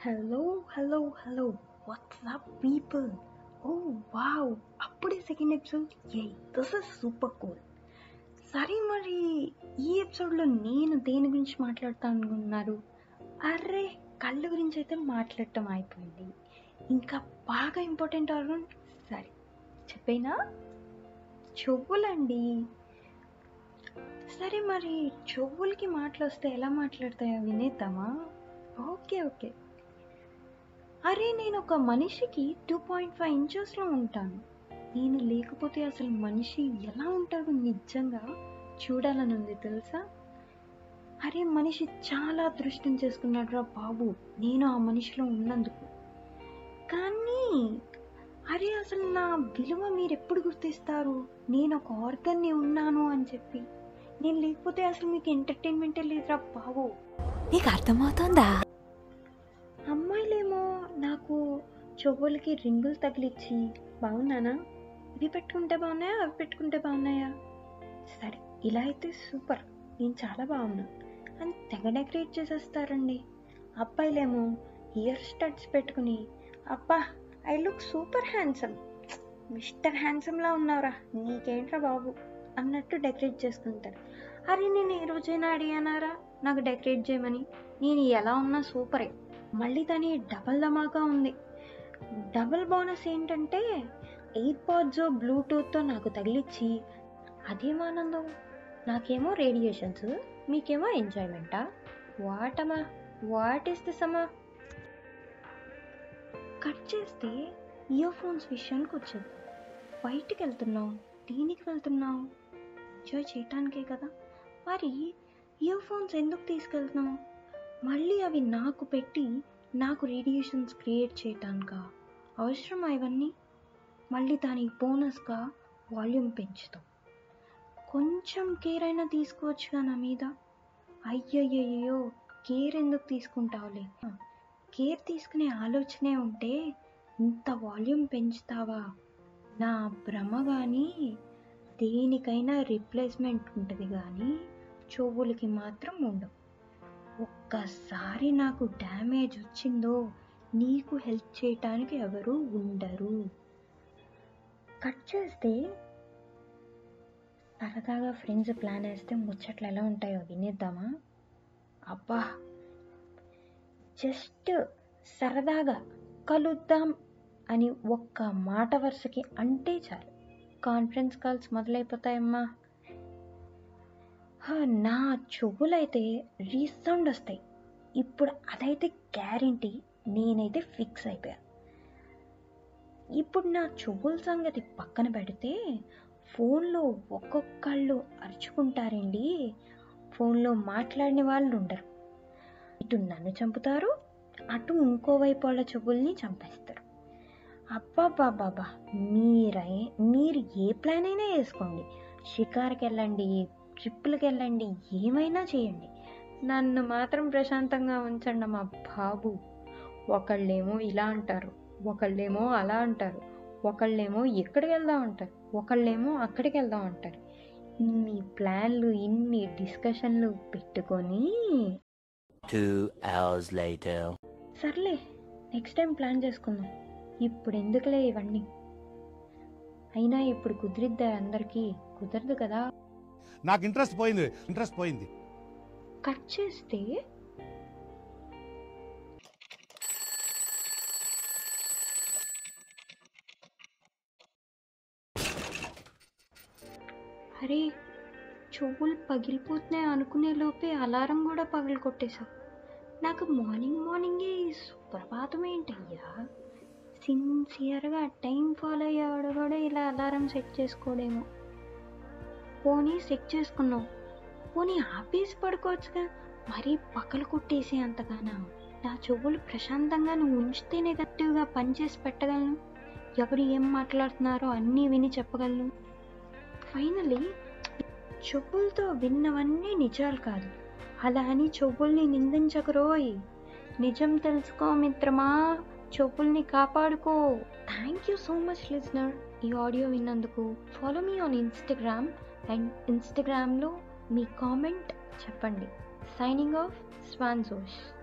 Hello hello hello what's up people oh wow అప్పుడే second episode ఏ this is super cool సరే మరి ఈ ఎపిసోడ్లో నేను దేని గురించి మాట్లాడతాను అనుకున్నారు అరే కళ్ళు గురించి అయితే మాట్లాడటం అయిపోయింది. ఇంకా బాగా ఇంపార్టెంట్ ఆర్గన్ సరే చెప్పేనా? చెవులండి. సరే మరి చెవులకి మాటలు వస్తే ఎలా మాట్లాడతాయో వినేద్దామా? Okay okay. అరే నేను ఒక మనిషికి టూ పాయింట్ ఫైవ్ ఇంచెస్లో ఉంటాను. నేను లేకపోతే అసలు మనిషి ఎలా ఉంటాడు నిజంగా చూడాలని ఉంది తెలుసా? అరే మనిషి చాలా అదృష్టం చేసుకున్నాడు రా బాబు. నేను ఆ మనిషిలో ఉన్నందుకు. కానీ అరే అసలు నా విలువ మీరు ఎప్పుడు గుర్తిస్తారు? నేను ఒక ఆర్గన్ని ఉన్నాను అని చెప్పి. నేను లేకపోతే అసలు మీకు ఎంటర్టైన్మెంటే లేదురా బాబు. నీకు అర్థమవుతోందా? చెవులకి రింగులు తగిలిచ్చి బాగున్నానా ఇవి పెట్టుకుంటే బాగున్నాయా? అవి పెట్టుకుంటే బాగున్నాయా? సరే ఇలా అయితే సూపర్. నేను చాలా బాగున్నా. అని తెగ డెకరేట్ చేసేస్తారండి. అబ్బాయిలేమో ఇయర్ స్టడ్స్ పెట్టుకుని అబ్బా I look super handsome. Mister హ్యాండ్సమ్లా ఉన్నావురా. నీకేంట్రా బాబు? అన్నట్టు డెకరేట్ చేసుకుంటారు. అరే నేను ఏ రోజైనా అడిగానారా నాకు డెకరేట్ చేయమని? నేను ఎలా ఉన్నా సూపరే. మళ్ళీ దాని డబల్ ధమాకా ఉంది. డబుల్ బోనస్ ఏంటంటే ఎయిర్ పాడ్స్ బ్లూటూత్తో నాకు తగిలిచ్చి అదేం ఆనందం? నాకేమో రేడియేషన్స్ మీకేమో ఎంజాయ్మెంటా? వాటమా? వాట్ ఇస్ దిస్ అమ్మా? కట్ చేస్తే ఇయర్ ఫోన్స్ విషయానికి వచ్చింది బయటికి వెళ్తున్నావు దీనికి వెళ్తున్నావు. ఎంజాయ్ చేయటానికే కదా. మరి ఇయర్ ఫోన్స్ ఎందుకు తీసుకెళ్తున్నావు? మళ్ళీ అవి నాకు పెట్టి నాకు రేడియేషన్స్ క్రియేట్ చేయటానికా? అవసరమా ఇవన్నీ? మళ్ళీ దానికి బోనస్గా వాల్యూమ్ పెంచుతాం. కొంచెం కేర్ అయినా తీసుకోవచ్చుగా నా మీద? అయ్యయ్యో కేర్ ఎందుకు తీసుకుంటావులే? కేర్ తీసుకునే ఆలోచనే ఉంటే ఇంత వాల్యూమ్ పెంచుతావా? నా భ్రమ కానీ దేనికైనా రిప్లేస్మెంట్ ఉంటుంది కానీ చెవులకి మాత్రం ఉండవు. ఒక్కసారి నాకు డ్యామేజ్ వచ్చిందో నీకు హెల్ప్ చేయటానికి ఎవరు ఉండరు. కట్ చేస్తే సరదాగా ఫ్రెండ్స్ ప్లాన్ వేస్తే ముచ్చట్లు ఎలా ఉంటాయో వినేద్దామా? అబ్బా! జస్ట్ సరదాగా కలుద్దాం అని ఒక్క మాట వరుసకి అంటే చాలు. కాన్ఫరెన్స్ కాల్స్ మొదలైపోతాయమ్మా. నా చెవులైతే రీసౌండ్ వస్తాయి. ఇప్పుడు అదైతే గ్యారంటీ నేనైతే ఫిక్స్ అయిపోయా. ఇప్పుడు నా చెవుల సంగతి పక్కన పెడితే ఫోన్లో ఒక్కొక్కళ్ళు అరుచుకుంటారండి. ఫోన్లో మాట్లాడిన వాళ్ళు ఉండరు. ఇటు నన్ను చంపుతారు అటు ఇంకోవైపు వాళ్ళ చెవుల్ని చంపేస్తారు. అబ్బాబాబాబా మీరై మీరు ఏ ప్లాన్ అయినా వేసుకోండి. షికార్కి వెళ్ళండి ట్రిప్పులకి వెళ్ళండి ఏమైనా చేయండి. నన్ను మాత్రం ప్రశాంతంగా ఉంచండి మా బాబు. ఒకళ్ళేమో ఇలా అంటారు ఒకళ్ళేమో అలా అంటారు ఒకళ్ళేమో ఎక్కడికి వెళ్దాం అంటారు ఒకళ్ళేమో అక్కడికి వెళ్దాం అంటారు. ఇన్ని ప్లాన్లు ఇన్ని డిస్కషన్లు పెట్టుకొని Two hours later. సర్లే నెక్స్ట్ టైం ప్లాన్ చేసుకుందాం. ఇప్పుడు ఎందుకులే ఇవన్నీ? అయినా ఇప్పుడు కుదిరిద్దా అందరికీ. కుదరదు కదా. నాకు ఇంట్రెస్ట్ పోయింది ఇంట్రెస్ట్ పోయింది. కట్ చేస్తే? అరే చెవులు పగిలిపోతున్నాయి అనుకునే లోపే అలారం కూడా పగిలి కొట్టేశావు నాకు మార్నింగ్ మార్నింగే ఈ సుప్రభాతం ఏంటయ్యా? సిన్సియర్గా టైం ఫాలో అయ్యేవాడు కూడా ఇలా అలారం సెట్ చేసుకోడేమో. పోనీ సెక్ చేసుకున్నావు. పోనీ ఆపేసి పడుకోవచ్చుగా. మరీ పక్కలు కొట్టేసే అంతగానా. నా చెవులు ప్రశాంతంగా నువ్వు ఉంచితేనే గట్టిగా పనిచేసి పెట్టగలను. ఎవరు ఏం మాట్లాడుతున్నారో అన్నీ విని చెప్పగలను. ఫైనలీ చెవులతో విన్నవన్నీ నిజాలు కాదు. అలా అని చెవుల్ని నిందించకరోయ్ నిజం తెలుసుకో మిత్రమా. చెవుల్ని కాపాడుకో. Thank you so much listener ఈ ఆడియో విన్నందుకు follow me on Instagram and ఇన్స్టాగ్రామ్లో మీ కామెంట్ చెప్పండి. సైనింగ్ ఆఫ్ స్వాన్ జోష్